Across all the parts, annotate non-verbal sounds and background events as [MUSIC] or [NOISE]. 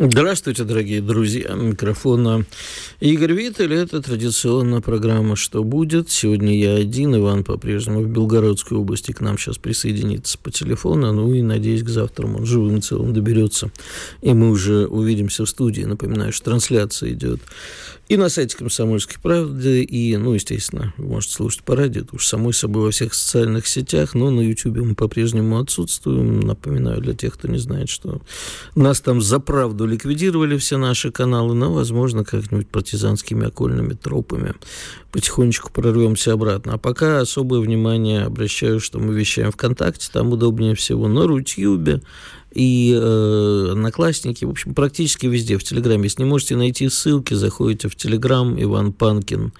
Здравствуйте, дорогие друзья. Микрофона Игорь Виттель. Это традиционная программа «Что будет?». Сегодня я один. Иван по-прежнему в Белгородской области к нам сейчас присоединится по телефону. Ну и, надеюсь, к завтра он живым целым доберется. И мы уже увидимся в студии. Напоминаю, что трансляция идет и на сайте «Комсомольской правды», и, ну, естественно, вы можете слушать по радио, это уж самой собой во всех социальных сетях, но на YouTube мы по-прежнему отсутствуем. Напоминаю для тех, кто не знает, что нас там за правду ликвидировали все наши каналы, но, возможно, как-нибудь партизанскими окольными тропами потихонечку прорвемся обратно. А пока особое внимание обращаю, что мы вещаем ВКонтакте, там удобнее всего на Рутюбе, и э, Одноклассники, в общем, практически везде, в Телеграме. Если не можете найти ссылки, заходите в Телеграм, Иван Панкин,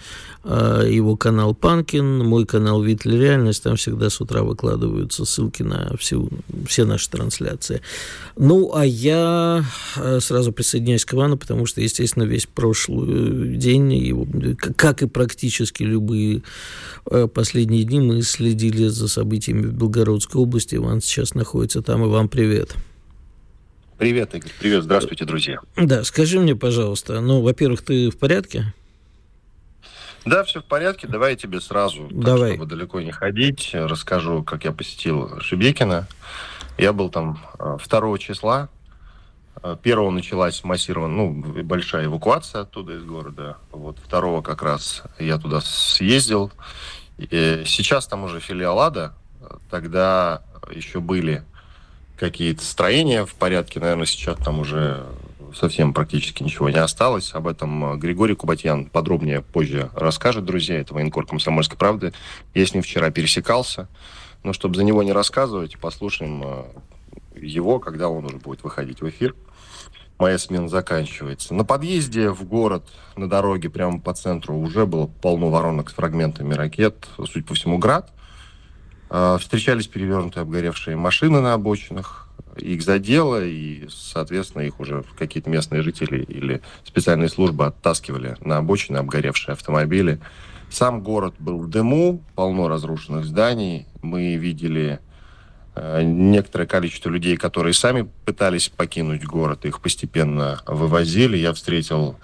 э, его канал Панкин, мой канал Витли Реальность, там всегда с утра выкладываются ссылки на всю, все наши трансляции. Ну, а я э, сразу присоединяюсь к Ивану, потому что, естественно, весь прошлый день, его, как и практически любые э, последние дни, мы следили за событиями в Белгородской области. Иван сейчас находится там. Иван, привет. Привет, Игорь. Привет. Здравствуйте, друзья. Да, скажи мне, пожалуйста, ну, во-первых, ты в порядке? Да, все в порядке. Давай я тебе сразу, Давай. Так, чтобы далеко не ходить, расскажу, как я посетил Шебекина. Я был там 2 э, числа. Э, первого началась массированная, ну, большая эвакуация оттуда из города. Вот второго как раз я туда съездил. И сейчас там уже филиал АДА. Тогда еще были какие-то строения в порядке. Наверное, сейчас там уже совсем практически ничего не осталось. Об этом э, Григорий Кубатьян подробнее позже расскажет, друзья. Это военкор «Комсомольской правды». Я с ним вчера пересекался. Но чтобы за него не рассказывать, послушаем э, его, когда он уже будет выходить в эфир. Моя смена заканчивается. На подъезде в город, на дороге, прямо по центру, уже было полно воронок с фрагментами ракет. Суть по всему, град. А, встречались перевернутые обгоревшие машины на обочинах, их задело, и, соответственно, их уже какие-то местные жители или специальные службы оттаскивали на обочины обгоревшие автомобили. Сам город был в дыму, полно разрушенных зданий. Мы видели э, некоторое количество людей, которые сами пытались покинуть город, их постепенно вывозили. Я встретил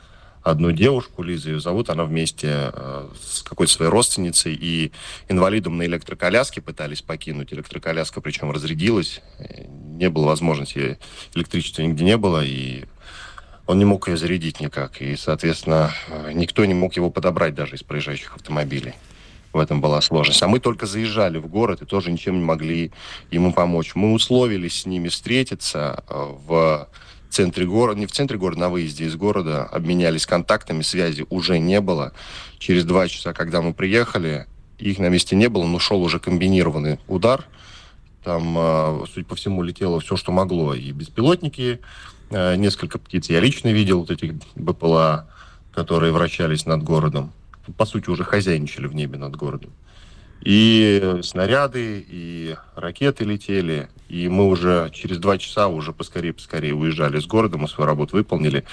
одну девушку, Лизу ее зовут, она вместе э, с какой-то своей родственницей и инвалидом на электроколяске пытались покинуть. Электроколяска причем разрядилась, не было возможности, электричества нигде не было, и он не мог ее зарядить никак. И, соответственно, э, никто не мог его подобрать даже из проезжающих автомобилей. В этом была сложность. А мы только заезжали в город и тоже ничем не могли ему помочь. Мы условились с ними встретиться э, в центре города, не в центре города, на выезде из города, обменялись контактами, связи уже не было. Через два часа, когда мы приехали, их на месте не было, но шел уже комбинированный удар. Там, а, судя по всему, летело все, что могло. И беспилотники, а, несколько птиц. Я лично видел вот этих БПЛА, которые вращались над городом. По сути, уже хозяйничали в небе над городом. И снаряды, и ракеты летели. И мы уже через два часа уже поскорее-поскорее уезжали с города, мы свою работу выполнили.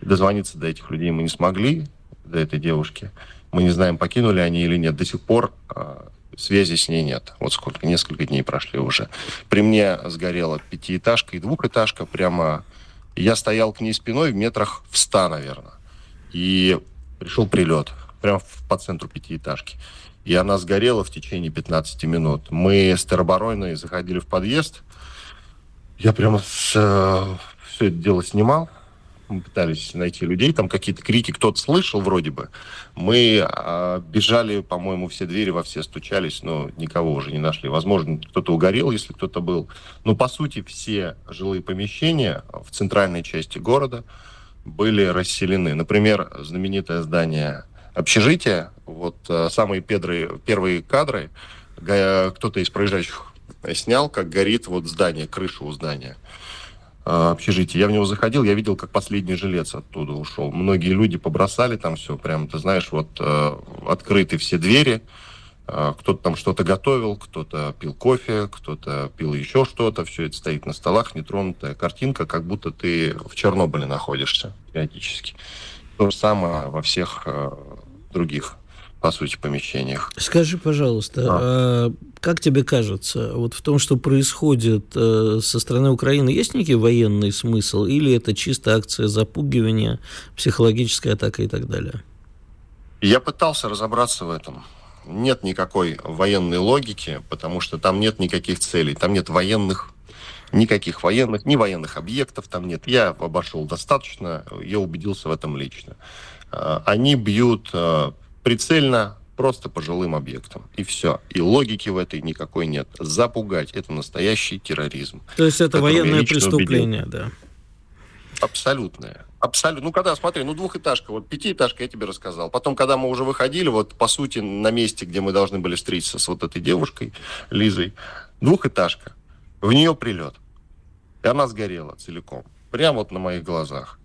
Дозвониться до этих людей мы не смогли, до этой девушки. Мы не знаем, покинули они или нет. До сих пор э, связи с ней нет. Вот сколько, несколько дней прошли уже. При мне сгорела пятиэтажка и двухэтажка. Прямо я стоял к ней спиной в метрах в ста, наверное. И пришел прилет прямо по центру пятиэтажки и она сгорела в течение 15 минут. Мы с теробороной заходили в подъезд, я прямо с, э, все это дело снимал, мы пытались найти людей, там какие-то крики кто-то слышал вроде бы. Мы э, бежали, по-моему, все двери во все стучались, но никого уже не нашли. Возможно, кто-то угорел, если кто-то был. Но, по сути, все жилые помещения в центральной части города были расселены. Например, знаменитое здание общежития, вот э, самые педры, первые кадры, кто-то из проезжающих снял, как горит вот здание, крыша у здания. общежитие. Я в него заходил, я видел, как последний жилец оттуда ушел. Многие люди побросали там все, прям, ты знаешь, вот э, открыты все двери, э, кто-то там что-то готовил, кто-то пил кофе, кто-то пил еще что-то, все это стоит на столах, нетронутая картинка, как будто ты в Чернобыле находишься периодически. То же самое во всех э, других по сути, помещениях. Скажи, пожалуйста, а. А, как тебе кажется, вот в том, что происходит э, со стороны Украины, есть некий военный смысл, или это чисто акция запугивания, психологическая атака и так далее? Я пытался разобраться в этом. Нет никакой военной логики, потому что там нет никаких целей, там нет военных никаких военных, ни военных объектов там нет. Я обошел достаточно, я убедился в этом лично. А, они бьют э, прицельно просто по жилым объектам. И все. И логики в этой никакой нет. Запугать – это настоящий терроризм. То есть это военное преступление, убедил. да? Абсолютное. Абсолютно. Ну, когда, смотри, ну, двухэтажка, вот пятиэтажка я тебе рассказал. Потом, когда мы уже выходили, вот, по сути, на месте, где мы должны были встретиться с вот этой девушкой, Лизой, двухэтажка. В нее прилет. И она сгорела целиком. Прямо вот на моих глазах.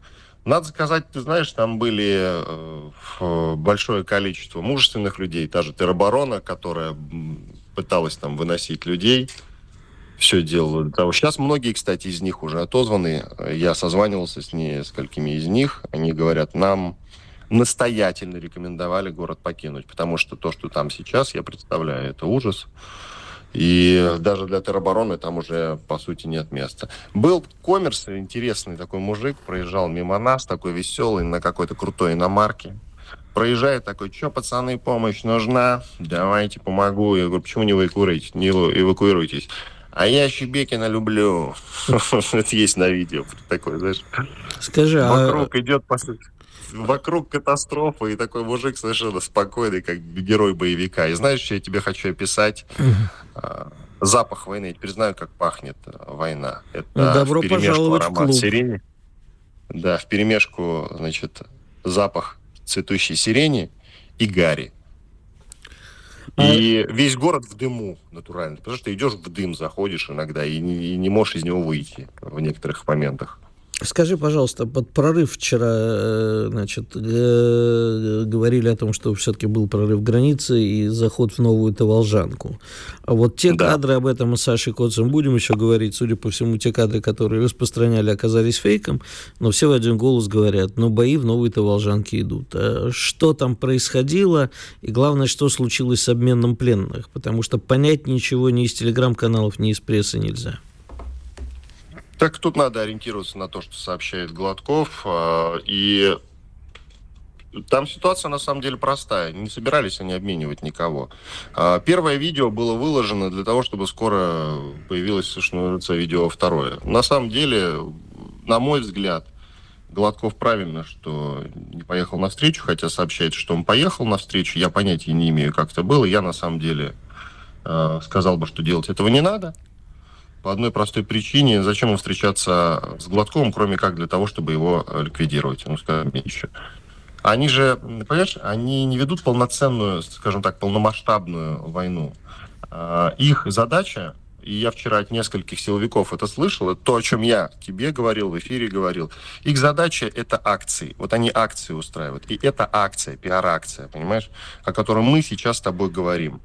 Надо сказать, ты знаешь, там были э, большое количество мужественных людей, та же тероборона, которая пыталась там выносить людей, все делала того. Сейчас многие, кстати, из них уже отозваны. Я созванивался с несколькими из них. Они говорят, нам настоятельно рекомендовали город покинуть, потому что то, что там сейчас, я представляю, это ужас. И даже для теробороны там уже, по сути, нет места. Был коммерс, интересный такой мужик, проезжал мимо нас, такой веселый, на какой-то крутой иномарке. Проезжает такой, что, пацаны, помощь нужна? Давайте помогу. Я говорю, почему не эвакуируетесь? Не эвакуируйтесь. А я Щебекина люблю. [LAUGHS] Это есть на видео. Такой, знаешь. Скажи, а Вокруг идет, по сути вокруг катастрофа, и такой мужик совершенно спокойный, как герой боевика. И знаешь, что я тебе хочу описать? А, запах войны. Я теперь знаю, как пахнет э, война. Это ну, Добро пожаловать аромат в клуб. сирени. Да, в перемешку, значит, запах цветущей сирени и гари. А и а... весь город в дыму натурально. Потому что ты идешь в дым, заходишь иногда и не, и не можешь из него выйти в некоторых моментах. Скажи, пожалуйста, под прорыв вчера, э, значит, говорили о том, что все-таки был прорыв границы и заход в новую Таволжанку. А вот те да. кадры, об этом мы с Сашей Коцем будем еще говорить, судя по всему, те кадры, которые распространяли, оказались фейком, но все в один голос говорят, ну, бои в новой Таволжанке идут. А что там происходило, и главное, что случилось с обменом пленных, потому что понять ничего ни из телеграм-каналов, ни из прессы нельзя. Так тут надо ориентироваться на то, что сообщает Гладков. А, и там ситуация на самом деле простая. Не собирались они обменивать никого. А, первое видео было выложено для того, чтобы скоро появилось, что называется, видео второе. На самом деле, на мой взгляд, Гладков правильно, что не поехал на встречу, хотя сообщает, что он поехал на встречу. Я понятия не имею, как это было. Я на самом деле а, сказал бы, что делать этого не надо. По одной простой причине, зачем ему встречаться с Гладковым, кроме как для того, чтобы его э, ликвидировать, ну, скажем, меньше. Они же, понимаешь, они не ведут полноценную, скажем так, полномасштабную войну. А, их задача, и я вчера от нескольких силовиков это слышал, это то, о чем я тебе говорил, в эфире говорил. Их задача – это акции. Вот они акции устраивают. И это акция, пиар-акция, понимаешь, о которой мы сейчас с тобой говорим.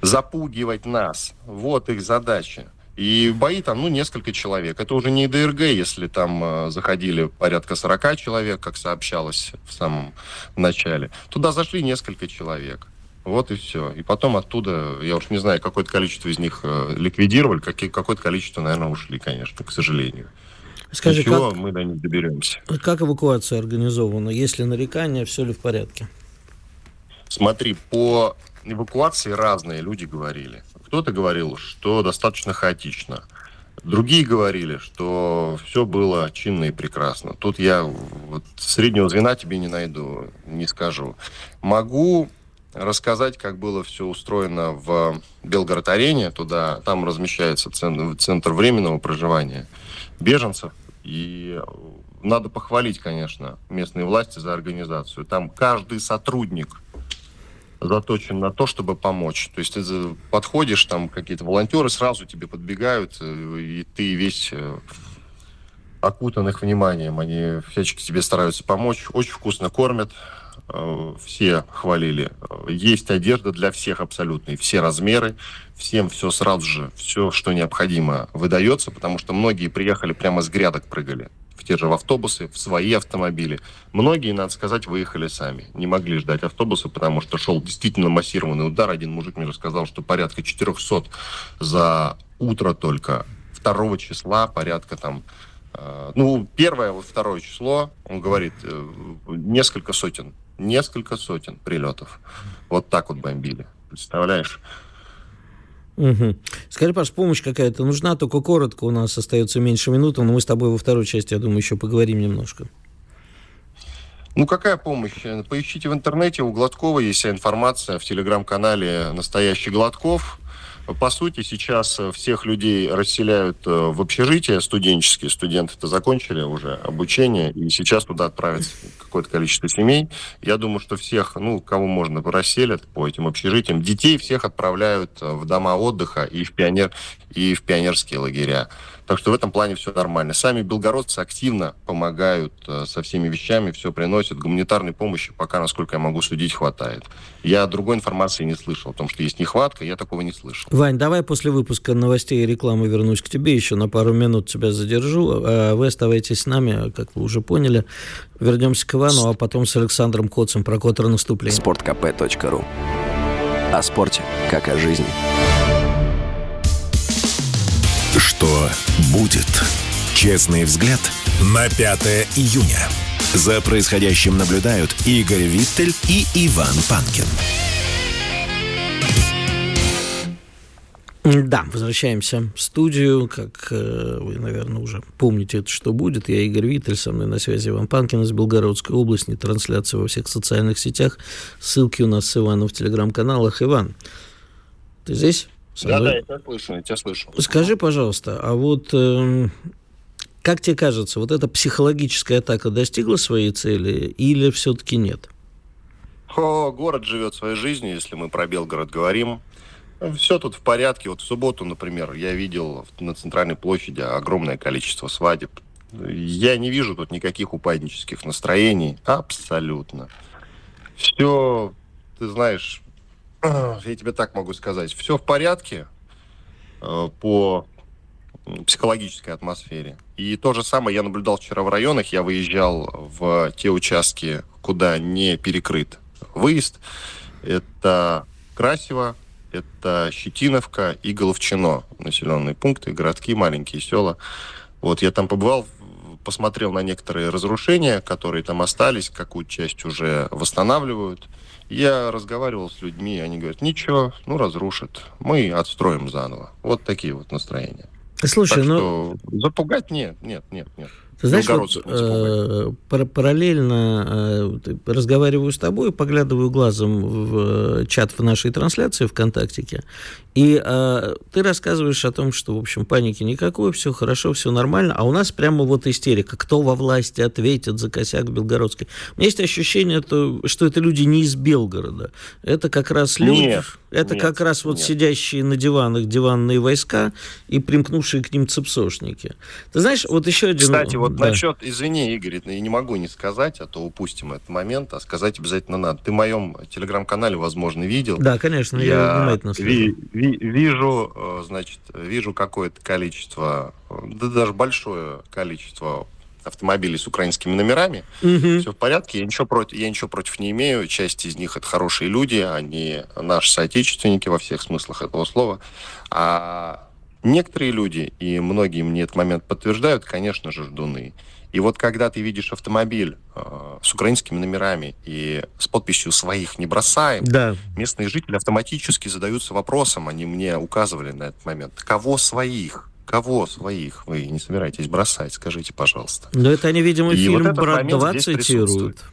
Запугивать нас. Вот их задача. И бои там, ну, несколько человек. Это уже не ДРГ, если там э, заходили порядка 40 человек, как сообщалось в самом начале. Туда зашли несколько человек. Вот и все. И потом оттуда, я уж не знаю, какое-то количество из них э, ликвидировали, какое-то количество, наверное, ушли, конечно, к сожалению. Скажи, Ничего, как, мы до них доберемся. Как эвакуация организована? Есть ли нарекания, все ли в порядке? Смотри, по эвакуации разные люди говорили. Кто-то говорил, что достаточно хаотично. Другие говорили, что все было чинно и прекрасно. Тут я вот среднего звена тебе не найду, не скажу. Могу рассказать, как было все устроено в Белгород-арене. Туда, там размещается центр, центр временного проживания беженцев. И надо похвалить, конечно, местные власти за организацию. Там каждый сотрудник заточен на то, чтобы помочь. То есть ты подходишь, там какие-то волонтеры сразу тебе подбегают, э, и ты весь э, окутанных вниманием. Они всячески тебе стараются помочь. Очень вкусно кормят. Э, все хвалили. Есть одежда для всех абсолютно, и все размеры, всем все сразу же, все, что необходимо, выдается, потому что многие приехали прямо с грядок прыгали те же в автобусы, в свои автомобили. Многие, надо сказать, выехали сами. Не могли ждать автобуса, потому что шел действительно массированный удар. Один мужик мне рассказал, что порядка 400 за утро только. 2 числа порядка там э, ну, первое, вот второе число, он говорит, э, несколько сотен несколько сотен прилетов. Вот так вот бомбили. Представляешь? Угу. Скажи, Паш, помощь какая-то нужна, только коротко, у нас остается меньше минуты, но мы с тобой во второй части, я думаю, еще поговорим немножко. Ну, какая помощь? Поищите в интернете, у Гладкова есть вся информация в телеграм-канале «Настоящий Гладков». По сути, сейчас э, всех людей расселяют э, в общежития студенческие. Студенты-то закончили уже обучение, и сейчас туда отправится какое-то количество семей. Я думаю, что всех, ну, кого можно, расселят по этим общежитиям. Детей всех отправляют э, в дома отдыха и в, пионер, и в пионерские лагеря. Так что в этом плане все нормально. Сами белгородцы активно помогают э, со всеми вещами, все приносят. Гуманитарной помощи пока, насколько я могу судить, хватает. Я другой информации не слышал о том, что есть нехватка, я такого не слышал. Вань, давай после выпуска новостей и рекламы вернусь к тебе, еще на пару минут тебя задержу. А вы оставайтесь с нами, как вы уже поняли. Вернемся к Ивану, а потом с Александром Коцем про контрнаступление. Спорткп.ру О спорте, как о жизни. Что будет? Честный взгляд на 5 июня. За происходящим наблюдают Игорь Виттель и Иван Панкин. Да, возвращаемся в студию. Как э, вы, наверное, уже помните, это что будет. Я Игорь Виттель, со мной на связи Иван Панкин из Белгородской области. Трансляция во всех социальных сетях. Ссылки у нас с Иваном в телеграм-каналах. Иван, ты здесь? Да, да, я тебя слышу, я тебя слышу. Скажи, пожалуйста, а вот э, как тебе кажется, вот эта психологическая атака достигла своей цели или все-таки нет? О, город живет своей жизнью, если мы про Белгород говорим. Все тут в порядке. Вот в субботу, например, я видел на центральной площади огромное количество свадеб. Я не вижу тут никаких упаднических настроений. Абсолютно. Все, ты знаешь, я тебе так могу сказать, все в порядке э, по психологической атмосфере. И то же самое я наблюдал вчера в районах. Я выезжал в те участки, куда не перекрыт выезд. Это Красиво, это Щетиновка и Головчино. Населенные пункты, городки, маленькие села. Вот я там побывал, посмотрел на некоторые разрушения, которые там остались, какую часть уже восстанавливают. Я разговаривал с людьми, они говорят, ничего, ну разрушат, мы отстроим заново. Вот такие вот настроения. Слушай, так ну... Что запугать нет, нет, нет, нет. Ты знаешь, вот, э, параллельно э, разговариваю с тобой, поглядываю глазом в э, чат в нашей трансляции ВКонтактике, и э, ты рассказываешь о том, что, в общем, паники никакой, все хорошо, все нормально, а у нас прямо вот истерика. Кто во власти ответит за косяк Белгородской? У меня есть ощущение, то, что это люди не из Белгорода. Это как раз люди... Нет, это нет, как раз вот нет. сидящие на диванах диванные войска и примкнувшие к ним цепсошники. Ты знаешь, вот еще один... Кстати, вот да. насчет... Извини, Игорь, я не могу не сказать, а то упустим этот момент, а сказать обязательно надо. Ты в моем телеграм-канале, возможно, видел. Да, конечно, я, я внимательно слежу вижу, э, значит, вижу какое-то количество, да даже большое количество автомобилей с украинскими номерами. Угу. Все в порядке, я ничего, против, я ничего против не имею. Часть из них это хорошие люди, они наши соотечественники во всех смыслах этого слова. А некоторые люди, и многие мне этот момент подтверждают, конечно же, ждуны. И вот когда ты видишь автомобиль э, с украинскими номерами и с подписью «своих не бросаем», да. местные жители автоматически задаются вопросом, они мне указывали на этот момент, кого своих? Кого своих вы не собираетесь бросать, скажите, пожалуйста. Но это они, видимо, и фильм вот «Брат-2» цитируют,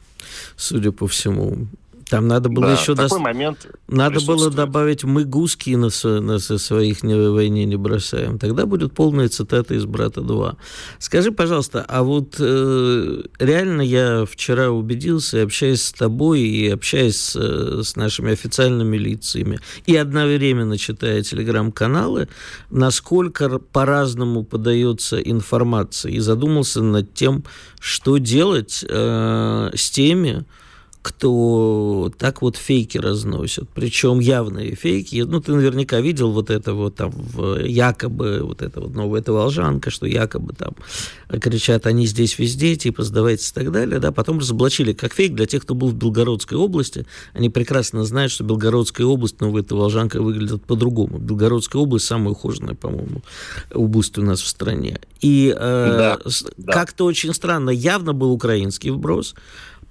судя по всему. Там надо было да, еще... Такой до... момент Надо было добавить «мы гуски на, на своих не, войне не бросаем». Тогда будет полная цитата из «Брата 2». Скажи, пожалуйста, а вот э, реально я вчера убедился, общаясь с тобой и общаясь с, э, с нашими официальными лицами, и одновременно читая телеграм-каналы, насколько по-разному подается информация. И задумался над тем, что делать э, с теми, кто так вот фейки разносят, причем явные фейки. Ну, ты наверняка видел вот это вот там, якобы, вот это вот новая эта волжанка, что якобы там кричат, они здесь везде, типа, сдавайтесь и так далее, да, потом разоблачили как фейк для тех, кто был в Белгородской области. Они прекрасно знают, что Белгородская область, новая эта волжанка выглядит по-другому. Белгородская область самая ухоженная, по-моему, область у нас в стране. И э, да, как-то да. очень странно, явно был украинский вброс,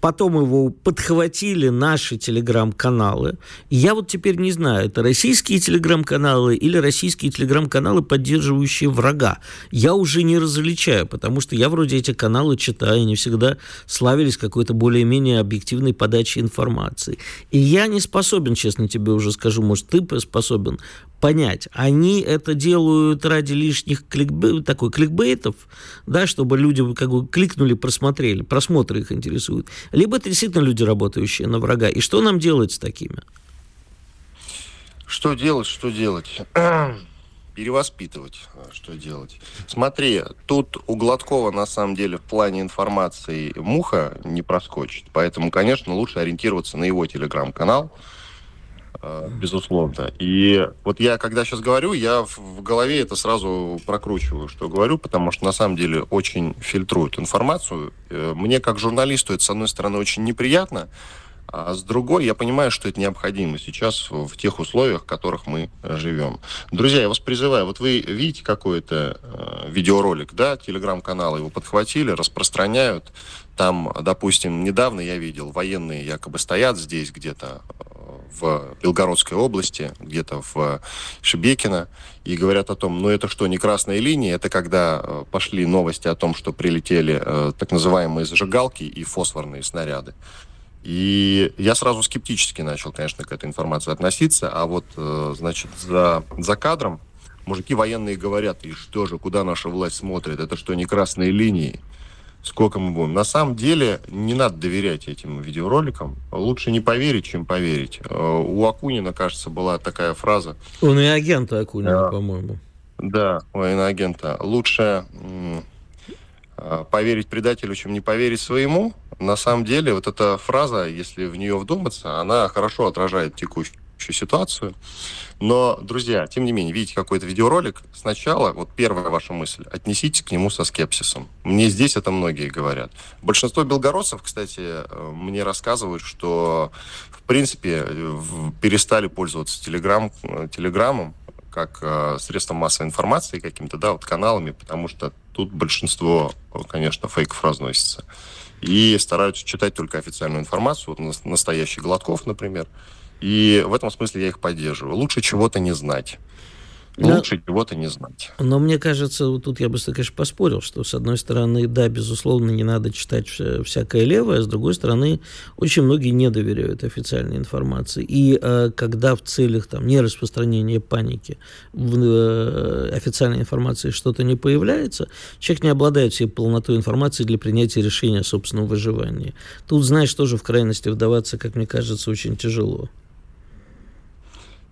Потом его подхватили наши телеграм-каналы. И я вот теперь не знаю, это российские телеграм-каналы или российские телеграм-каналы, поддерживающие врага. Я уже не различаю, потому что я вроде эти каналы читаю, они всегда славились какой-то более-менее объективной подачей информации. И я не способен, честно тебе уже скажу, может, ты способен понять, они это делают ради лишних кликбей, такой кликбейтов, да, чтобы люди как бы кликнули, просмотрели, просмотры их интересуют, либо это действительно люди, работающие на врага. И что нам делать с такими? Что делать, что делать? [CLEARS THROAT] Перевоспитывать, что делать. Смотри, тут у Гладкова на самом деле в плане информации муха не проскочит, поэтому, конечно, лучше ориентироваться на его телеграм-канал, безусловно. И вот я, когда сейчас говорю, я в голове это сразу прокручиваю, что говорю, потому что на самом деле очень фильтруют информацию. Э, мне, как журналисту, это, с одной стороны, очень неприятно, а с другой, я понимаю, что это необходимо сейчас в тех условиях, в которых мы живем. Друзья, я вас призываю, вот вы видите какой-то э, видеоролик, да, телеграм-каналы его подхватили, распространяют. Там, допустим, недавно я видел, военные якобы стоят здесь где-то в Белгородской области, где-то в Шебекино, и говорят о том, ну это что, не красная линия, это когда э, пошли новости о том, что прилетели э, так называемые зажигалки и фосфорные снаряды. И я сразу скептически начал, конечно, к этой информации относиться, а вот, э, значит, за, за кадром мужики военные говорят, и что же, куда наша власть смотрит, это что, не красные линии? Сколько мы будем. На самом деле не надо доверять этим видеороликам. Лучше не поверить, чем поверить. Э, у Акунина, кажется, была такая фраза. Он и агент Акунина, да. по-моему. Да, у иноагента. Лучше э, поверить предателю, чем не поверить своему. На самом деле, вот эта фраза, если в нее вдуматься, она хорошо отражает текущую ситуацию. Но, друзья, тем не менее, видите какой-то видеоролик, сначала, вот первая ваша мысль, отнеситесь к нему со скепсисом. Мне здесь это многие говорят. Большинство белгородцев, кстати, э, мне рассказывают, что, в принципе, перестали пользоваться телеграм, э, телеграммом как э, средством массовой информации каким-то, да, вот каналами, потому что тут большинство, конечно, фейков разносится. И стараются читать только официальную информацию, вот настоящий Гладков, например, и в этом смысле я их поддерживаю. Лучше чего-то не знать. Да. Лучше чего-то не знать. Но мне кажется, вот тут я бы, конечно, поспорил, что, с одной стороны, да, безусловно, не надо читать всякое левое, а с другой стороны, очень многие не доверяют официальной информации. И э, когда в целях там, нераспространения паники в э, официальной информации что-то не появляется, человек не обладает всей полнотой информации для принятия решения о собственном выживании. Тут, знаешь, тоже в крайности вдаваться, как мне кажется, очень тяжело.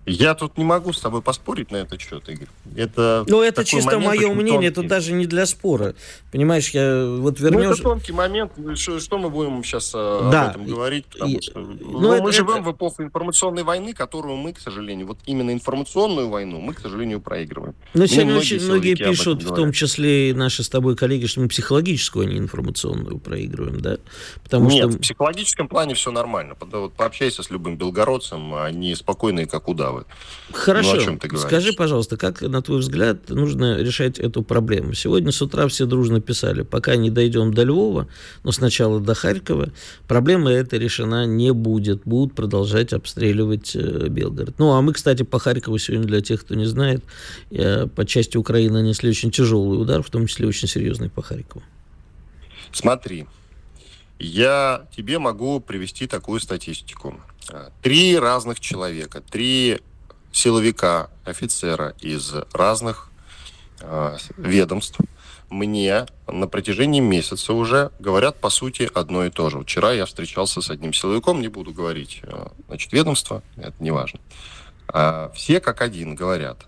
Я тут не могу с тобой поспорить на этот счет, Игорь. Это ну, это чисто мое мнение, тонкий. это даже не для спора. Понимаешь, я вот вернешь... Ну, это тонкий момент. Что, что мы будем сейчас э, да. об этом говорить? Потому и... что ну, ну, это, мы живем это... в эпоху информационной войны, которую мы, к сожалению, вот именно информационную войну мы, к сожалению, проигрываем. Но сегодня очень многие пишут, в том числе и наши с тобой коллеги, что мы психологическую, а не информационную проигрываем, да? Потому Нет, что... в психологическом плане все нормально. Вот пообщайся с любым белгородцем, они спокойные, как удавы головы. Хорошо. Ну, о чем ты говоришь? Скажи, пожалуйста, как, на твой взгляд, нужно решать эту проблему? Сегодня с утра все дружно писали, пока не дойдем до Львова, но сначала до Харькова, проблема эта решена не будет. Будут продолжать обстреливать э, Белгород. Ну, а мы, кстати, по Харькову сегодня, для тех, кто не знает, э, по части Украины нанесли очень тяжелый удар, в том числе очень серьезный по Харькову. Смотри, я тебе могу привести такую статистику. Три разных человека, три силовика, офицера из разных э, ведомств мне на протяжении месяца уже говорят, по сути, одно и то же. Вчера я встречался с одним силовиком, не буду говорить, э, значит, ведомство, это не важно. А все как один говорят,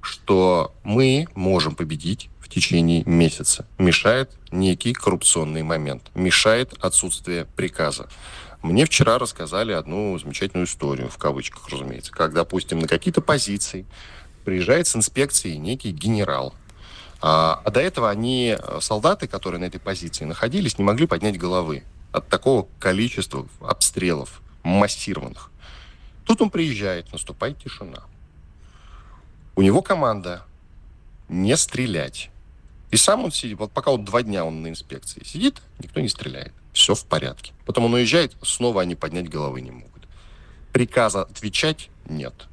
что мы можем победить в течение месяца. Мешает некий коррупционный момент, мешает отсутствие приказа. Мне вчера рассказали одну замечательную историю, в кавычках, разумеется, как, допустим, на какие-то позиции приезжает с инспекцией некий генерал. А, а до этого они, э, солдаты, которые на этой позиции находились, не могли поднять головы от такого количества обстрелов массированных. Тут он приезжает, наступает тишина. У него команда не стрелять. И сам он сидит, вот пока вот два дня он на инспекции сидит, никто не стреляет. Все в порядке. Потом он уезжает, снова они поднять головы не могут. Приказа отвечать нет.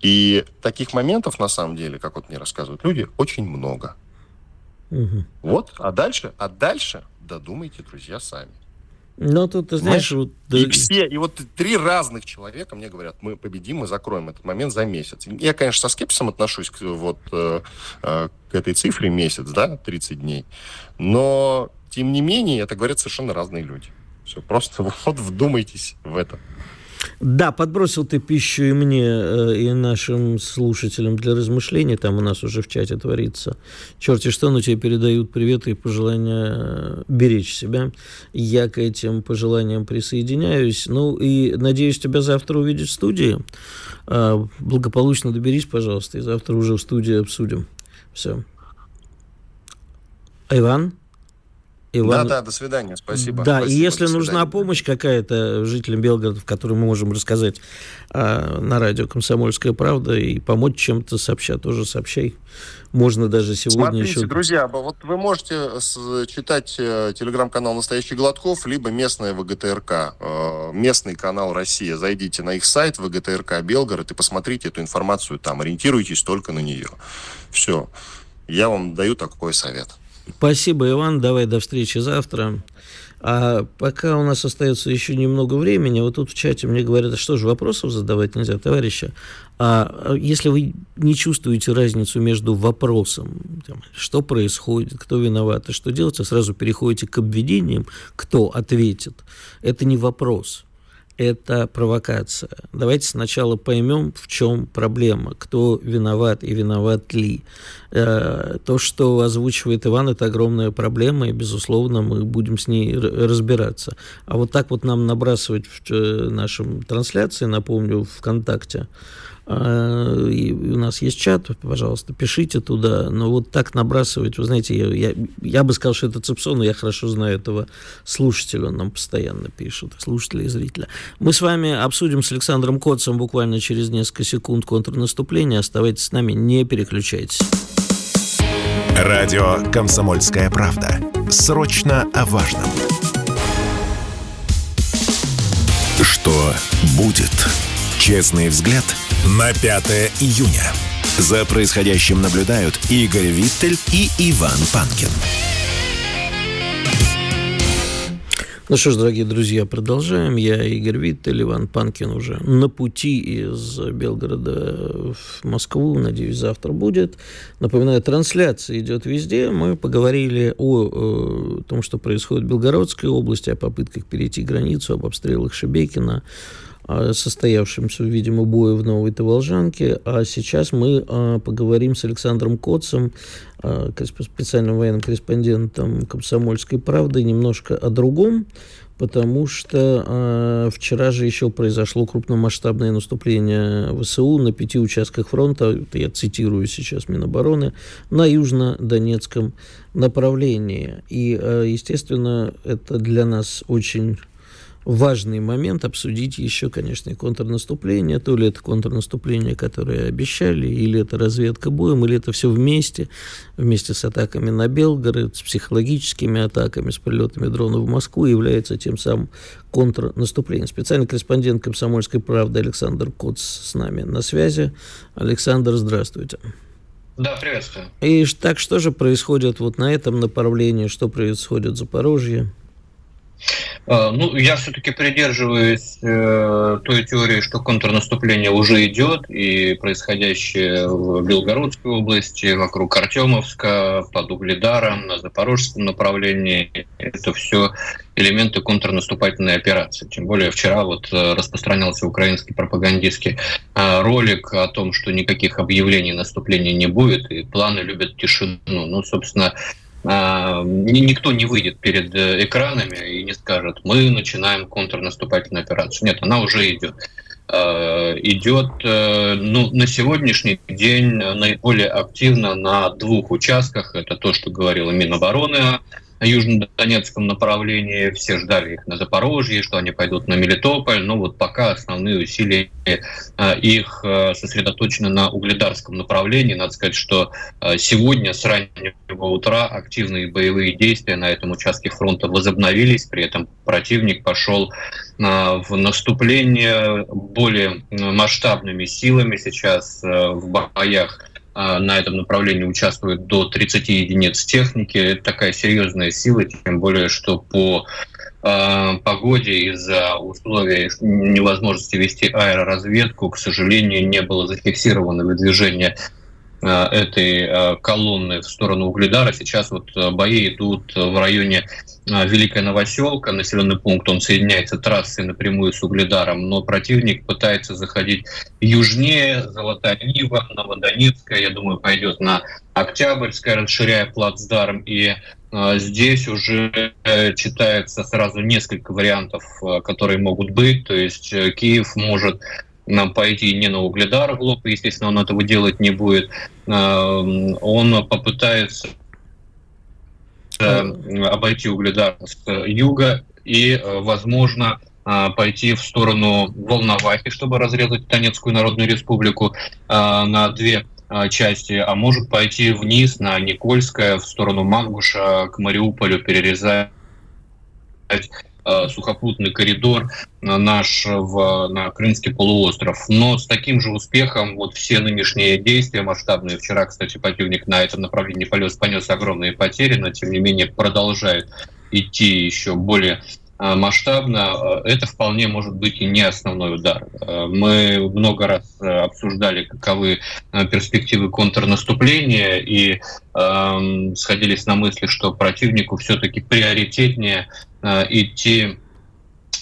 И таких моментов, на самом деле, как вот мне рассказывают люди, очень много. Угу. Вот, а дальше, а дальше додумайте, друзья, сами. Ну, тут, ты знаешь, вот... И все, и вот три разных человека мне говорят, мы победим, мы закроем этот момент за месяц. Я, конечно, со скепсисом отношусь к, вот, э, э, к этой цифре месяц, да, 30 дней. Но, тем не менее, это говорят совершенно разные люди. Все, просто [LAUGHS] вот вдумайтесь в это. Да, подбросил ты пищу и мне, э, и нашим слушателям для размышления. Там у нас уже в чате творится. Черти что, но тебе передают приветы и пожелания э, беречь себя. Я к этим пожеланиям присоединяюсь. Ну и надеюсь тебя завтра увидеть в студии. А, благополучно доберись, пожалуйста, и завтра уже в студии обсудим. Все. Иван? Иван... Да, да, до свидания, спасибо. Да, спасибо, и если нужна помощь какая-то жителям Белгорода, в которой мы можем рассказать а, на радио «Комсомольская правда» и помочь чем-то сообща, тоже сообщай. Можно даже сегодня Смотрите, еще... друзья, вот вы можете читать э, телеграм-канал «Настоящий Гладков», либо местная ВГТРК, э, местный канал «Россия». Зайдите на их сайт ВГТРК Белгород и посмотрите эту информацию там. Ориентируйтесь только на нее. Все. Я вам даю такой совет. Спасибо, Иван. Давай до встречи завтра. А пока у нас остается еще немного времени, вот тут в чате мне говорят, что же, вопросов задавать нельзя, товарищи. А если вы не чувствуете разницу между вопросом, там, что происходит, кто виноват и что делать, а сразу переходите к обвинениям, кто ответит, это не вопрос это провокация. Давайте сначала поймем, в чем проблема, кто виноват и виноват ли. Э, то, что озвучивает Иван, это огромная проблема, и, безусловно, мы будем с ней разбираться. А вот так вот нам набрасывать в э, нашем трансляции, напомню, ВКонтакте, и у нас есть чат, пожалуйста, пишите туда. Но вот так набрасывать, вы знаете, я, я, я бы сказал, что это Цепсон, но я хорошо знаю этого слушателя, он нам постоянно пишет, слушателя и зрителя. Мы с вами обсудим с Александром Котцем буквально через несколько секунд контрнаступления. Оставайтесь с нами, не переключайтесь. Радио «Комсомольская правда». Срочно о важном. Что будет? Честный взгляд – на 5 июня. За происходящим наблюдают Игорь Виттель и Иван Панкин. Ну что ж, дорогие друзья, продолжаем. Я Игорь Виттель, Иван Панкин уже на пути из Белгорода в Москву. Надеюсь, завтра будет. Напоминаю, трансляция идет везде. Мы поговорили о, о э, том, что происходит в Белгородской области, о попытках перейти границу, об обстрелах Шебекина, состоявшемся, видимо, бою в Новой Таволжанке. А сейчас мы а, поговорим с Александром Коцем, а, специальным военным корреспондентом «Комсомольской правды», немножко о другом, потому что а, вчера же еще произошло крупномасштабное наступление ВСУ на пяти участках фронта, я цитирую сейчас Минобороны, на южно-донецком направлении. И, естественно, это для нас очень важный момент обсудить еще, конечно, и контрнаступление. То ли это контрнаступление, которое обещали, или это разведка боем, или это все вместе, вместе с атаками на Белгород, с психологическими атаками, с прилетами дронов в Москву, является тем самым контрнаступлением. Специальный корреспондент «Комсомольской правды» Александр Коц с нами на связи. Александр, здравствуйте. Да, приветствую. И так что же происходит вот на этом направлении, что происходит в Запорожье? А, ну, я все-таки придерживаюсь э, той теории, что контрнаступление уже идет, и происходящее в Белгородской области, вокруг Артемовска, под Угледаром, на Запорожском направлении, это все элементы контрнаступательной операции. Тем более вчера вот э, распространялся украинский пропагандистский э, ролик о том, что никаких объявлений наступления не будет, и планы любят тишину. Ну, собственно, никто не выйдет перед э, экранами и не скажет, мы начинаем контрнаступательную операцию. Нет, она уже идет. А, идет э, ну, на сегодняшний день наиболее активно на двух участках. Это то, что говорила Минобороны южно-донецком направлении, все ждали их на Запорожье, что они пойдут на Мелитополь, но вот пока основные усилия а, их а, сосредоточены на угледарском направлении. Надо сказать, что а, сегодня с раннего утра активные боевые действия на этом участке фронта возобновились, при этом противник пошел в наступление более масштабными силами сейчас в боях на этом направлении участвует до 30 единиц техники. Это такая серьезная сила, тем более, что по э, погоде из-за условий невозможности вести аэроразведку, к сожалению, не было зафиксировано выдвижение этой колонны в сторону Угледара. Сейчас вот бои идут в районе Великая Новоселка, населенный пункт, он соединяется трассой напрямую с Угледаром, но противник пытается заходить южнее, Золотая Нива, Новодонецкая, я думаю, пойдет на Октябрьская, расширяя плацдарм, и здесь уже э, читается сразу несколько вариантов, которые могут быть, то есть э, Киев может нам пойти не на угледар лоб, естественно, он этого делать не будет. Он попытается Э, обойти Угледар с юга и, э, возможно, э, пойти в сторону Волновахи, чтобы разрезать Донецкую Народную Республику на две части, а может пойти вниз на Никольское, в сторону Мангуша, к Мариуполю, перерезать сухопутный коридор наш в, на Крымский полуостров. Но с таким же успехом вот все нынешние действия масштабные, вчера, кстати, противник на этом направлении полез, понес огромные потери, но тем не менее продолжает идти еще более э, масштабно, э, это вполне может быть и не основной удар. Мы много раз обсуждали, каковы перспективы контрнаступления и э, сходились на мысли, что противнику все-таки приоритетнее Э, идти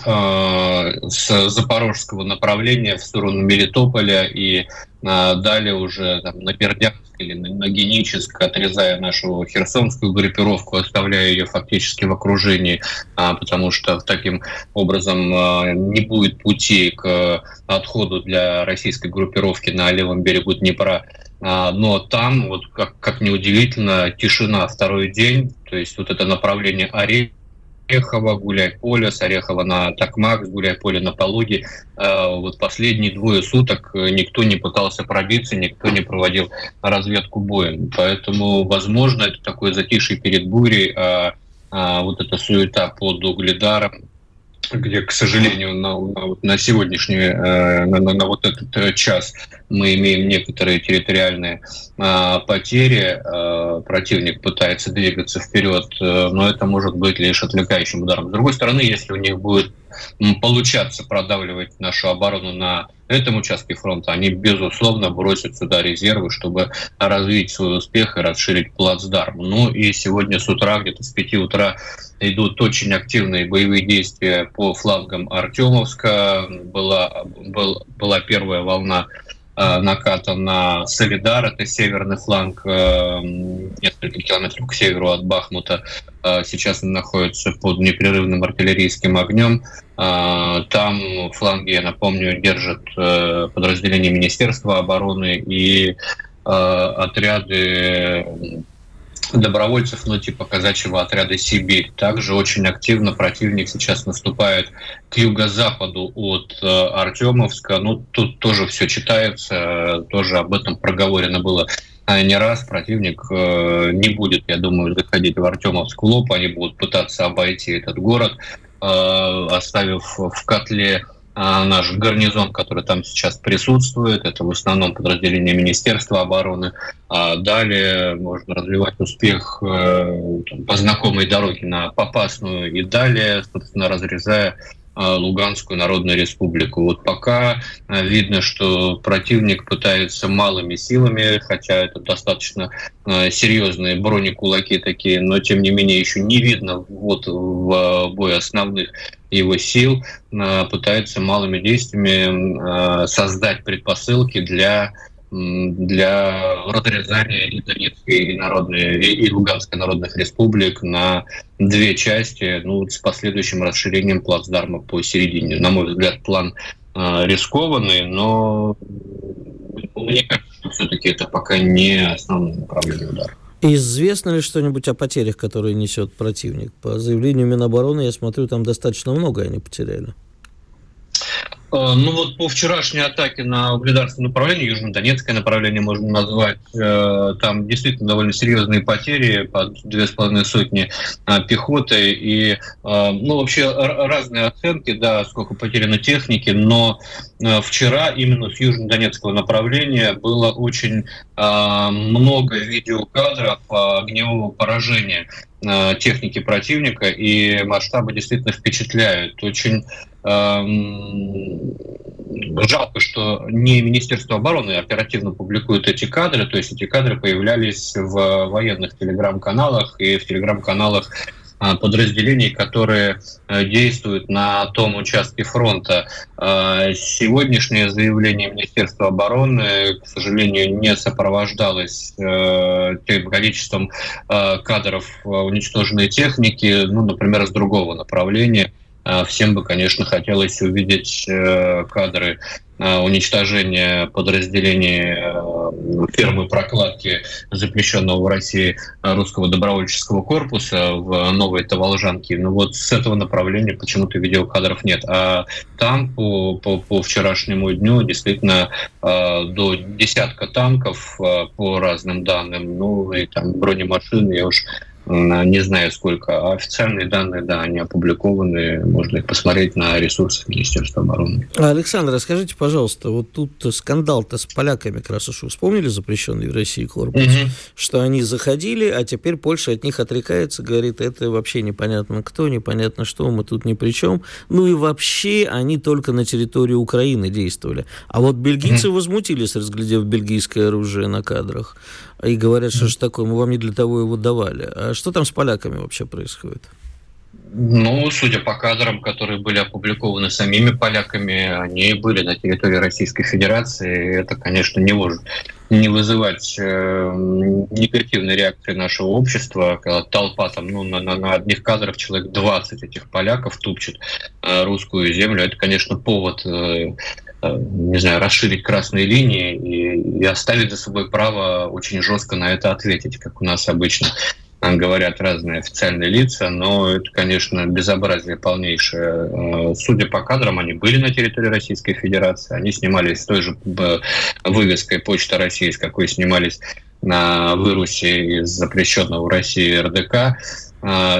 э, с запорожского направления в сторону Мелитополя и э, далее уже там, на Бердянск или на, Геническ, отрезая нашу херсонскую группировку, оставляя ее фактически в окружении, а, потому что таким образом не будет пути к отходу для российской группировки на левом берегу Днепра. А, но там, вот как, как неудивительно, тишина второй день, то есть вот это направление Орехова, Орехова, Гуляй-Поле, с Орехова на Токмак, с Гуляй-Поле на Пологи. А, вот последние двое суток никто не пытался пробиться, никто не проводил разведку боем. Поэтому, возможно, это такой затишье перед бурей, а, а вот эта суета под Угледаром, где, к сожалению, на, на, на сегодняшний, э, на, на, на вот этот э, час мы имеем некоторые территориальные э, потери. Э, противник пытается двигаться вперед, э, но это может быть лишь отвлекающим ударом. С другой стороны, если у них будет получаться продавливать нашу оборону на этом участке фронта, они, безусловно, бросят сюда резервы, чтобы развить свой успех и расширить плацдарм. Ну и сегодня с утра, где-то с 5 утра, идут очень активные боевые действия по флангам Артемовска. Была, был, была первая волна э, наката на Солидар, это северный фланг, э, несколько километров к северу от Бахмута. Э, сейчас он находится под непрерывным артиллерийским огнем. Э, там фланги, я напомню, держат э, подразделения Министерства обороны и э, отряды добровольцев, ну, типа казачьего отряда «Сибирь». Также очень активно противник сейчас наступает к юго-западу от э, Артемовска. Ну, тут тоже все читается, тоже об этом проговорено было э, не раз. Противник э, не будет, я думаю, заходить в Артемовск лоб. Они будут пытаться обойти этот город, э, оставив в котле наш гарнизон, который там сейчас присутствует. Это в основном подразделение Министерства обороны. А далее можно развивать успех э, по знакомой дороге на Попасную и далее, собственно, разрезая а, Луганскую Народную Республику. Вот пока а, видно, что противник пытается малыми силами, хотя это достаточно а, серьезные бронекулаки такие, но тем не менее еще не видно вот в бой основных его сил, пытается малыми действиями создать предпосылки для для разрезания и Донецкой, и, народной, и, Луганской народных республик на две части, ну, с последующим расширением плацдарма по середине. На мой взгляд, план э, рискованный, но мне кажется, что все-таки это пока не основное направление удара. Известно ли что-нибудь о потерях, которые несет противник? По заявлению Минобороны, я смотрю, там достаточно много они потеряли. Э, ну вот по вчерашней атаке на угледарское направление, южно-донецкое направление можно назвать, э, там действительно довольно серьезные потери, под две с половиной сотни э, пехоты и, ну вообще разные оценки, да, сколько потеряно техники, но вчера именно с южно-донецкого направления было очень много видеокадров огневого поражения техники противника, и масштабы действительно впечатляют. Очень жалко, что не Министерство обороны оперативно публикует эти кадры, то есть эти кадры появлялись в военных телеграм-каналах и в телеграм-каналах э, подразделений, которые э, действуют на том участке фронта. Э, сегодняшнее заявление Министерства обороны, к сожалению, не сопровождалось тем количеством кадров уничтоженной техники, ну, например, с другого направления – а, всем бы, конечно, хотелось увидеть э, кадры а, уничтожения подразделений э, фермы прокладки запрещенного в России русского добровольческого корпуса в Новой Таволжанке. Но вот с этого направления почему-то видеокадров нет. А там по, по, по вчерашнему дню действительно э, до десятка танков по разным данным, ну и там бронемашины, я уж не знаю сколько, а официальные данные, да, они опубликованы, можно их посмотреть на ресурсах Министерства обороны. Александр, расскажите, пожалуйста, вот тут скандал-то с поляками, как раз уж вспомнили запрещенный в России корпус, угу. что они заходили, а теперь Польша от них отрекается, говорит, это вообще непонятно кто, непонятно что, мы тут ни при чем. Ну и вообще они только на территории Украины действовали. А вот бельгийцы угу. возмутились, разглядев бельгийское оружие на кадрах и говорят, что же такое, мы вам не для того его давали. А что там с поляками вообще происходит? Ну, судя по кадрам, которые были опубликованы самими поляками, они были на территории Российской Федерации. И это, конечно, не может не вызывать э, негативной реакции нашего общества, когда толпа там, ну, на, на, на одних кадрах человек 20 этих поляков тупчет э, русскую землю. Это, конечно, повод э, не знаю, расширить красные линии и, и оставить за собой право очень жестко на это ответить, как у нас обычно говорят разные официальные лица, но это, конечно, безобразие полнейшее. Э, судя по кадрам, они были на территории Российской Федерации, они снимались с той же э, вывеской «Почта России», с какой снимались на вырусе из запрещенного в России РДК,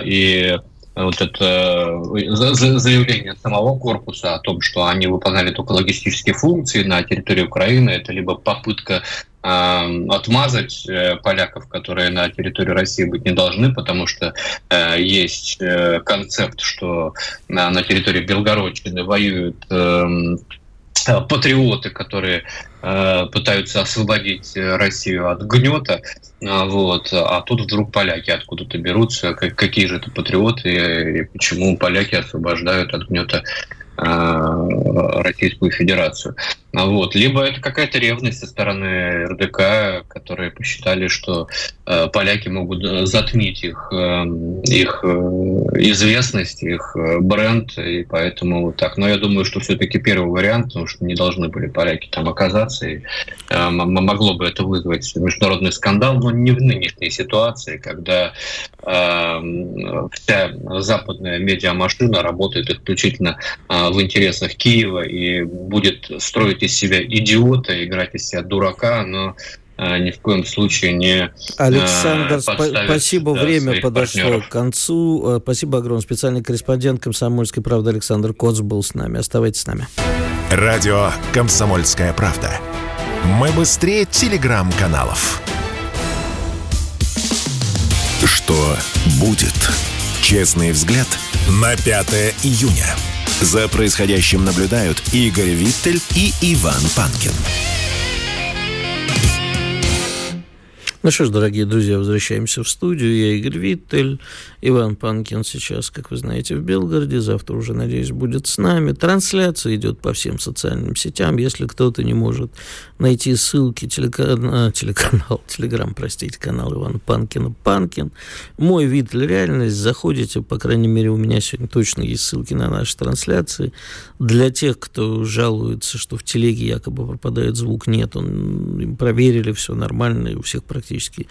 и вот это э, заявление самого корпуса о том, что они выполняли только логистические функции на территории Украины, это либо попытка э, отмазать э, поляков, которые на территории России быть не должны, потому что есть концепт, что на, территории Белгородчины воюют э, Э, патриоты, которые э, пытаются освободить Россию от гнета, э, вот, а тут вдруг поляки откуда-то берутся, какие же это патриоты и почему поляки освобождают от гнета? Э, Российскую Федерацию. Вот. Либо это какая-то ревность со стороны РДК, которые посчитали, что э, поляки могут затмить их, э, их известность, их бренд, и поэтому так. Но я думаю, что все-таки первый вариант, потому что не должны были поляки там оказаться, и могло бы это вызвать международный скандал, но не в нынешней ситуации, когда вся западная медиамашина работает исключительно в интересах Киева и будет строить из себя идиота, играть из себя дурака, но ни в коем случае не Александр, спасибо, да, время подошло партнеров. к концу. Спасибо огромное. Специальный корреспондент «Комсомольской правды» Александр Коц был с нами. Оставайтесь с нами. Радио «Комсомольская правда». Мы быстрее телеграм-каналов. Что будет? Честный взгляд на 5 июня. За происходящим наблюдают Игорь Виттель и Иван Панкин. Ну что ж, дорогие друзья, возвращаемся в студию. Я Игорь Виттель. Иван Панкин сейчас, как вы знаете, в Белгороде. Завтра уже, надеюсь, будет с нами. Трансляция идет по всем социальным сетям. Если кто-то не может найти ссылки телеканал, телеканал [LAUGHS] телеграм, простите, канал Ивана Панкина Панкин. Мой Виттель реальность. Заходите, по крайней мере, у меня сегодня точно есть ссылки на наши трансляции. Для тех, кто жалуется, что в телеге якобы пропадает звук, нет. Он, проверили, все нормально, и у всех практически практически.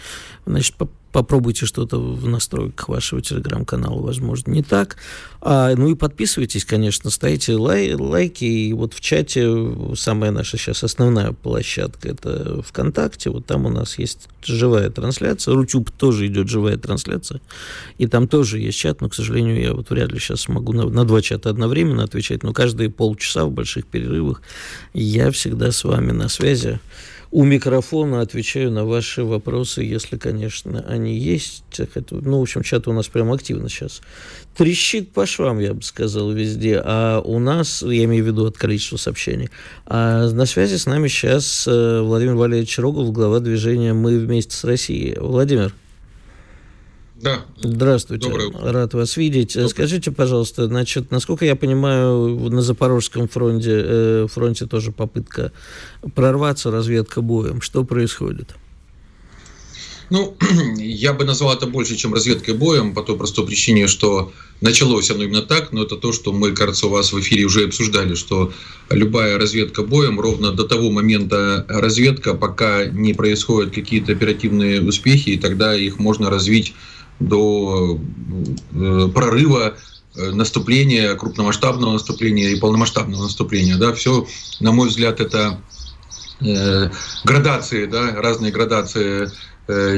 Значит, попробуйте что-то в настройках вашего телеграм-канала, возможно, не так. А, ну и подписывайтесь, конечно, ставите лай, лайки. И вот в чате самая наша сейчас основная площадка это ВКонтакте. Вот там у нас есть живая трансляция. Рутюб тоже идет живая трансляция. И там тоже есть чат, но, к сожалению, я вот вряд ли сейчас смогу на, на два чата одновременно отвечать. Но каждые полчаса в больших перерывах я всегда с вами на связи у микрофона отвечаю на ваши вопросы, если, конечно, они есть. Ну, в общем, чат у нас прям активно сейчас трещит по швам, я бы сказал, везде. А у нас, я имею в виду от количества сообщений, а на связи с нами сейчас э, Владимир Валерьевич Рогов, глава движения «Мы вместе с Россией». Владимир. Да. Здравствуйте. Доброе утро. Рад вас видеть. Доброе. Скажите, пожалуйста, значит, насколько я понимаю, на Запорожском фронте, э, фронте тоже попытка прорваться, разведка боем. Что происходит? Ну, [CLEARS THROAT] я бы назвал это больше, чем разведкой боем, по той простой причине, что началось оно именно так, но это то, что мы, кажется, у вас в эфире уже обсуждали, что любая разведка боем ровно до того момента разведка, пока не происходят какие-то оперативные успехи, и тогда их можно развить до э, прорыва э, наступления, крупномасштабного наступления и полномасштабного наступления. Да, все, на мой взгляд, это э, градации, да, разные градации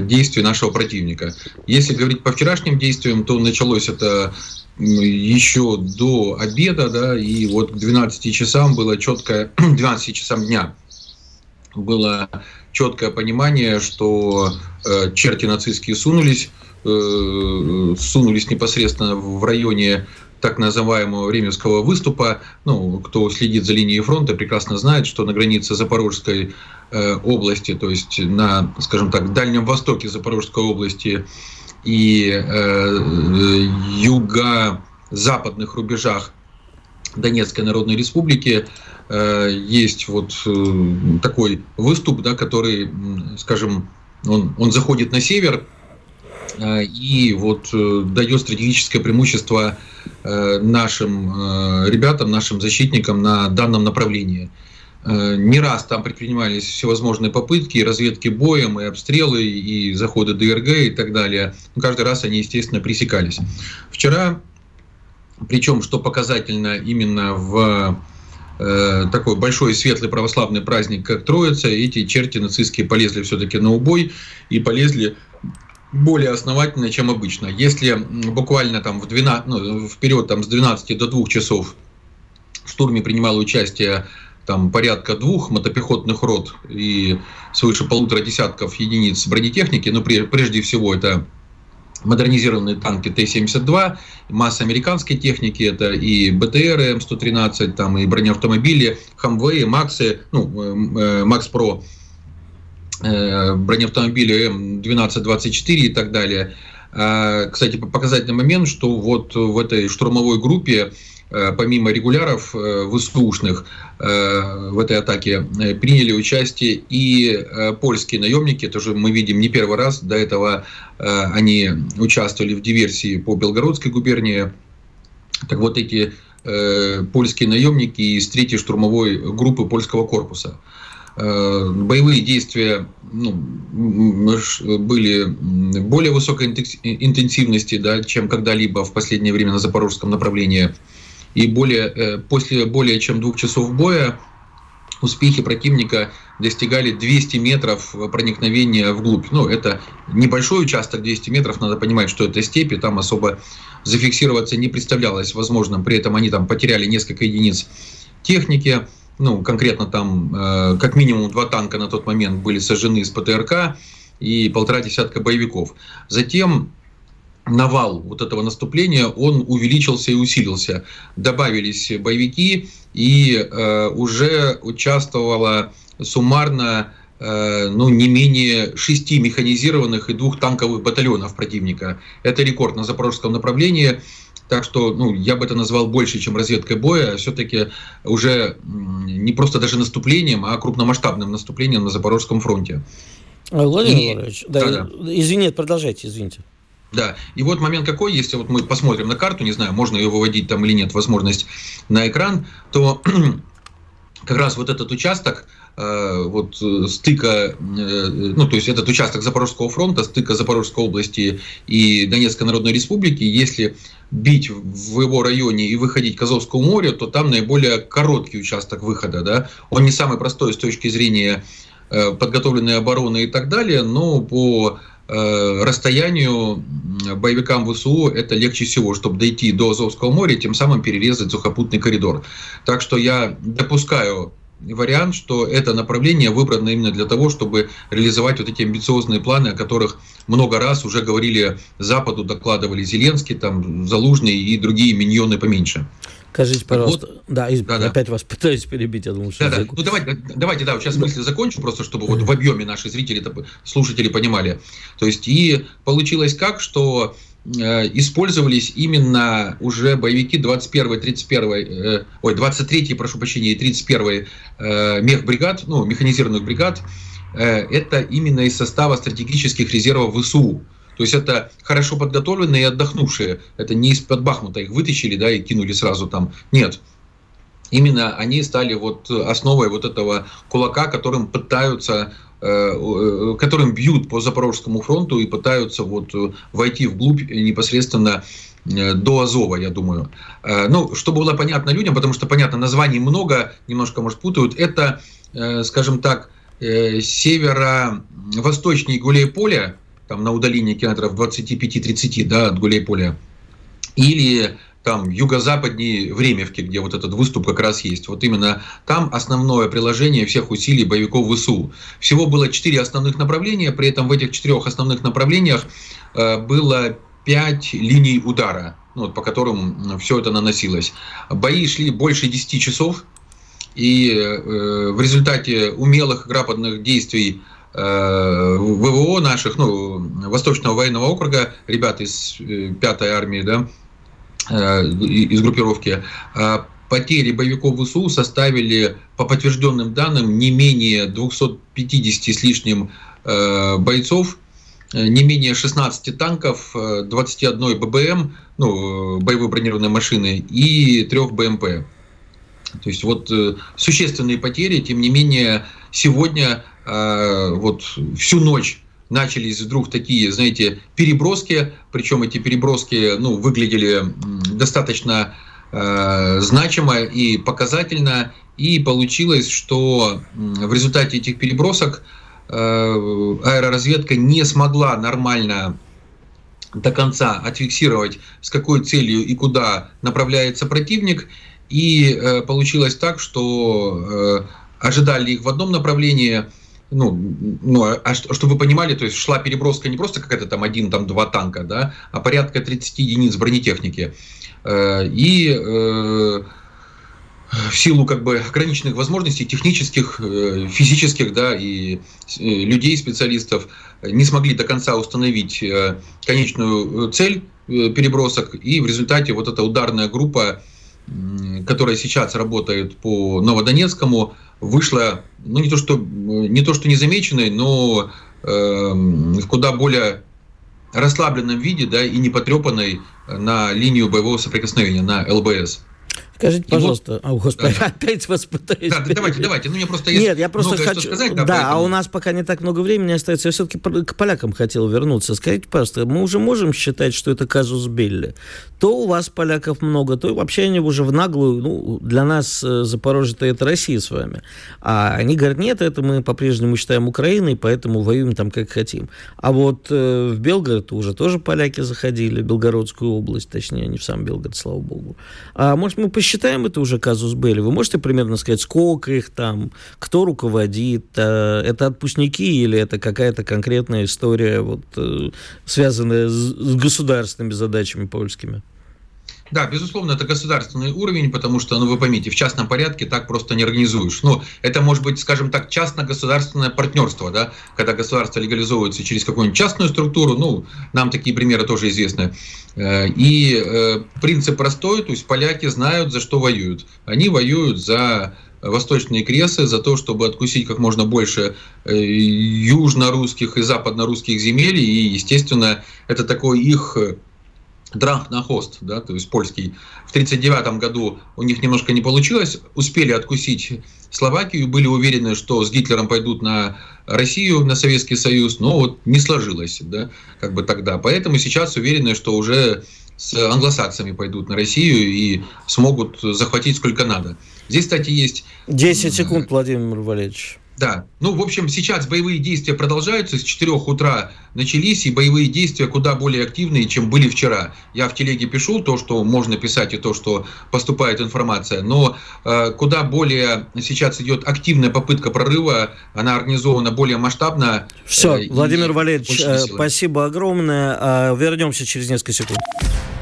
действий нашего противника. Если говорить по вчерашним действиям, то началось это еще до обеда, да, и вот к 12 часам было четкое, 12 [CLEARS THROAT] часам дня было четкое понимание, что э, черти нацистские сунулись сунулись непосредственно в районе так называемого Временского выступа. Ну, кто следит за линией фронта, прекрасно знает, что на границе Запорожской э, области, то есть на, скажем так, Дальнем Востоке Запорожской области и э, юго-западных рубежах Донецкой Народной Республики э, есть вот э, такой выступ, да, который, скажем, он, он заходит на север, Э, и вот э, дает стратегическое преимущество э, нашим ребятам, нашим защитникам на данном направлении. Не раз там предпринимались всевозможные попытки, разведки боем, и обстрелы, и заходы ДРГ и так далее. Но каждый раз они, естественно, пресекались. Вчера, причем, что показательно именно в такой большой светлый православный праздник, как Троица, эти черти нацистские полезли все-таки на убой и полезли более основательно, чем обычно. Если буквально там в 12, ну, вперед там, с 12 до 2 часов в штурме принимало участие там порядка двух мотопехотных рот и свыше полутора десятков единиц бронетехники, но прежде всего это модернизированные танки Т-72, масса американской техники, это и БТР М113, там и бронеавтомобили, Хамвеи, Максы, ну, э, Макс Про, Э, бронеавтомобили М1224 и так далее. А, кстати, показательный момент, что вот в этой штурмовой группе э, помимо регуляров э, ВСУшных в этой атаке приняли участие и польские наемники. Это уже мы видим не первый раз. До этого они участвовали в диверсии по Белгородской губернии. Так вот эти польские наемники из третьей штурмовой группы польского корпуса – Э, боевые действия ну, были более высокой интенсивности, да, чем когда-либо в последнее время на запорожском направлении. И более, э, после более чем двух часов боя успехи противника достигали 200 метров проникновения вглубь. Ну, это небольшой участок, 200 метров, надо понимать, что это степи, там особо зафиксироваться не представлялось возможным. При этом они там потеряли несколько единиц техники, ну, конкретно там э, как минимум два танка на тот момент были сожжены из ПТРК и полтора десятка боевиков. Затем навал вот этого наступления, он увеличился и усилился. Добавились боевики, и э, уже участвовало суммарно э, ну, не менее шести механизированных и двух танковых батальонов противника. Это рекорд на запорожском направлении. Так что ну, я бы это назвал больше, чем разведкой боя, все-таки уже не просто даже наступлением, а крупномасштабным наступлением на Запорожском фронте. Владимир и... Владимирович, да, да, да. извините, продолжайте, извините. Да, и вот момент какой, если вот мы посмотрим на карту, не знаю, можно ее выводить там или нет, возможность на экран, то [CLEARS THROAT] как раз вот этот участок, э, вот э, стыка, э, ну то есть этот участок Запорожского фронта, стыка Запорожской области и Донецкой Народной Республики, если бить в его районе и выходить к Азовскому морю, то там наиболее короткий участок выхода, да, он не самый простой с точки зрения подготовленной обороны и так далее, но по Э, расстоянию боевикам ВСУ это легче всего, чтобы дойти до Азовского моря, тем самым перерезать сухопутный коридор. Так что я допускаю вариант, что это направление выбрано именно для того, чтобы реализовать вот эти амбициозные планы, о которых много раз уже говорили Западу, докладывали Зеленский, там, Залужный и другие миньоны поменьше. Скажите, пожалуйста, вот, да, из... да, опять вас пытаюсь перебить, я думаю, что... Да, да. Ну, давайте, давайте, да, вот сейчас мысли закончу, просто чтобы вот в объеме наши зрители, слушатели понимали. То есть, и получилось как, что использовались именно уже боевики 21 31 э, ой, 23 прошу прощения, и 31 э, мехбригад, ну, механизированных бригад, э, это именно из состава стратегических резервов ВСУ. То есть это хорошо подготовленные и отдохнувшие. Это не из-под Бахмута их вытащили, да, и кинули сразу там. Нет. Именно они стали вот основой вот этого кулака, которым пытаются э, э, которым бьют по Запорожскому фронту и пытаются вот войти вглубь непосредственно э, до Азова, я думаю. Ну, чтобы было понятно людям, потому что, понятно, названий много, немножко, может, путают. Это, скажем так, северо-восточнее Гулей-Поля, там на удалении километров 25-30 да, от Гуляйполя, или там юго-западнее Времевки, где вот этот выступ как раз есть. Вот именно там основное приложение всех усилий боевиков ВСУ. Всего было четыре основных направления, при этом в этих четырех основных направлениях э, было пять линий удара, ну, вот, по которым все это наносилось. Бои шли больше 10 часов, и э, в результате умелых граподных действий Э, ВВО наших, ну, Восточного военного округа, ребята из 5-й э, армии, да, из группировки, потери боевиков ВСУ составили, по подтвержденным данным, не менее 250 с лишним бойцов, не менее 16 танков, 21 ББМ, ну, боевые бронированные машины, и 3 БМП. То есть вот существенные потери, тем не менее, сегодня вот всю ночь начались вдруг такие, знаете, переброски, причем эти переброски, ну, выглядели достаточно э, значимо и показательно, и получилось, что в результате этих перебросок э, аэроразведка не смогла нормально до конца отфиксировать, с какой целью и куда направляется противник, и э, получилось так, что э, ожидали их в одном направлении, ну, ну а, а чтобы вы понимали, то есть шла переброска не просто какая-то там один, там два танка, да, а порядка 30 единиц бронетехники. Э, и э, в силу как бы ограниченных возможностей технических, э, физических, да, и людей, специалистов, не смогли до конца установить конечную цель перебросок, и в результате вот эта ударная группа, которая сейчас работает по Новодонецкому, вышла, ну не то что не то что незамеченной, но э, в куда более расслабленном виде, да, и не потрепанной на линию боевого соприкосновения, на ЛБС. Скажите, пожалуйста, вот, а, господи, да. опять вас пытаюсь... Да, давайте, давайте, ну мне просто Нет, я просто хочу... сказать, да, да поэтому... а у нас пока не так много времени остается. Я все-таки к полякам хотел вернуться. Скажите, пожалуйста, мы уже можем считать, что это казус Белли? То у вас поляков много, то вообще они уже в наглую... Ну, для нас э, Запорожье-то это Россия с вами. А они говорят, нет, это мы по-прежнему считаем Украиной, поэтому воюем там как хотим. А вот э, в Белгород уже тоже поляки заходили, Белгородскую область, точнее, не в сам Белгород, слава богу. А может, мы посчитаем считаем это уже казус Белли. Вы можете примерно сказать, сколько их там, кто руководит, э, это отпускники или это какая-то конкретная история, вот, э, связанная с государственными задачами польскими? Да, безусловно, это государственный уровень, потому что, ну, вы поймите, в частном порядке так просто не организуешь. Ну, это может быть, скажем так, частно-государственное партнерство, да, когда государство легализовывается через какую-нибудь частную структуру, ну, нам такие примеры тоже известны. Э, и э, принцип простой, то есть поляки знают, за что воюют. Они воюют за восточные кресы, за то, чтобы откусить как можно больше э, южно-русских и западно-русских земель, и, естественно, это такой их Дранг на хост, да, то есть польский. В 1939 году у них немножко не получилось, успели откусить Словакию, были уверены, что с Гитлером пойдут на Россию, на Советский Союз, но вот не сложилось, да, как бы тогда. Поэтому сейчас уверены, что уже с англосаксами пойдут на Россию и смогут захватить сколько надо. Здесь, кстати, есть... 10 секунд, Владимир Валерьевич. Да. Ну, в общем, сейчас боевые действия продолжаются. С 4 утра начались, и боевые действия куда более активные, чем были вчера. Я в телеге пишу то, что можно писать, и то, что поступает информация. Но э, куда более сейчас идет активная попытка прорыва, она организована более масштабно. Все, э, Владимир Валерьевич, э, спасибо огромное. Э, вернемся через несколько секунд.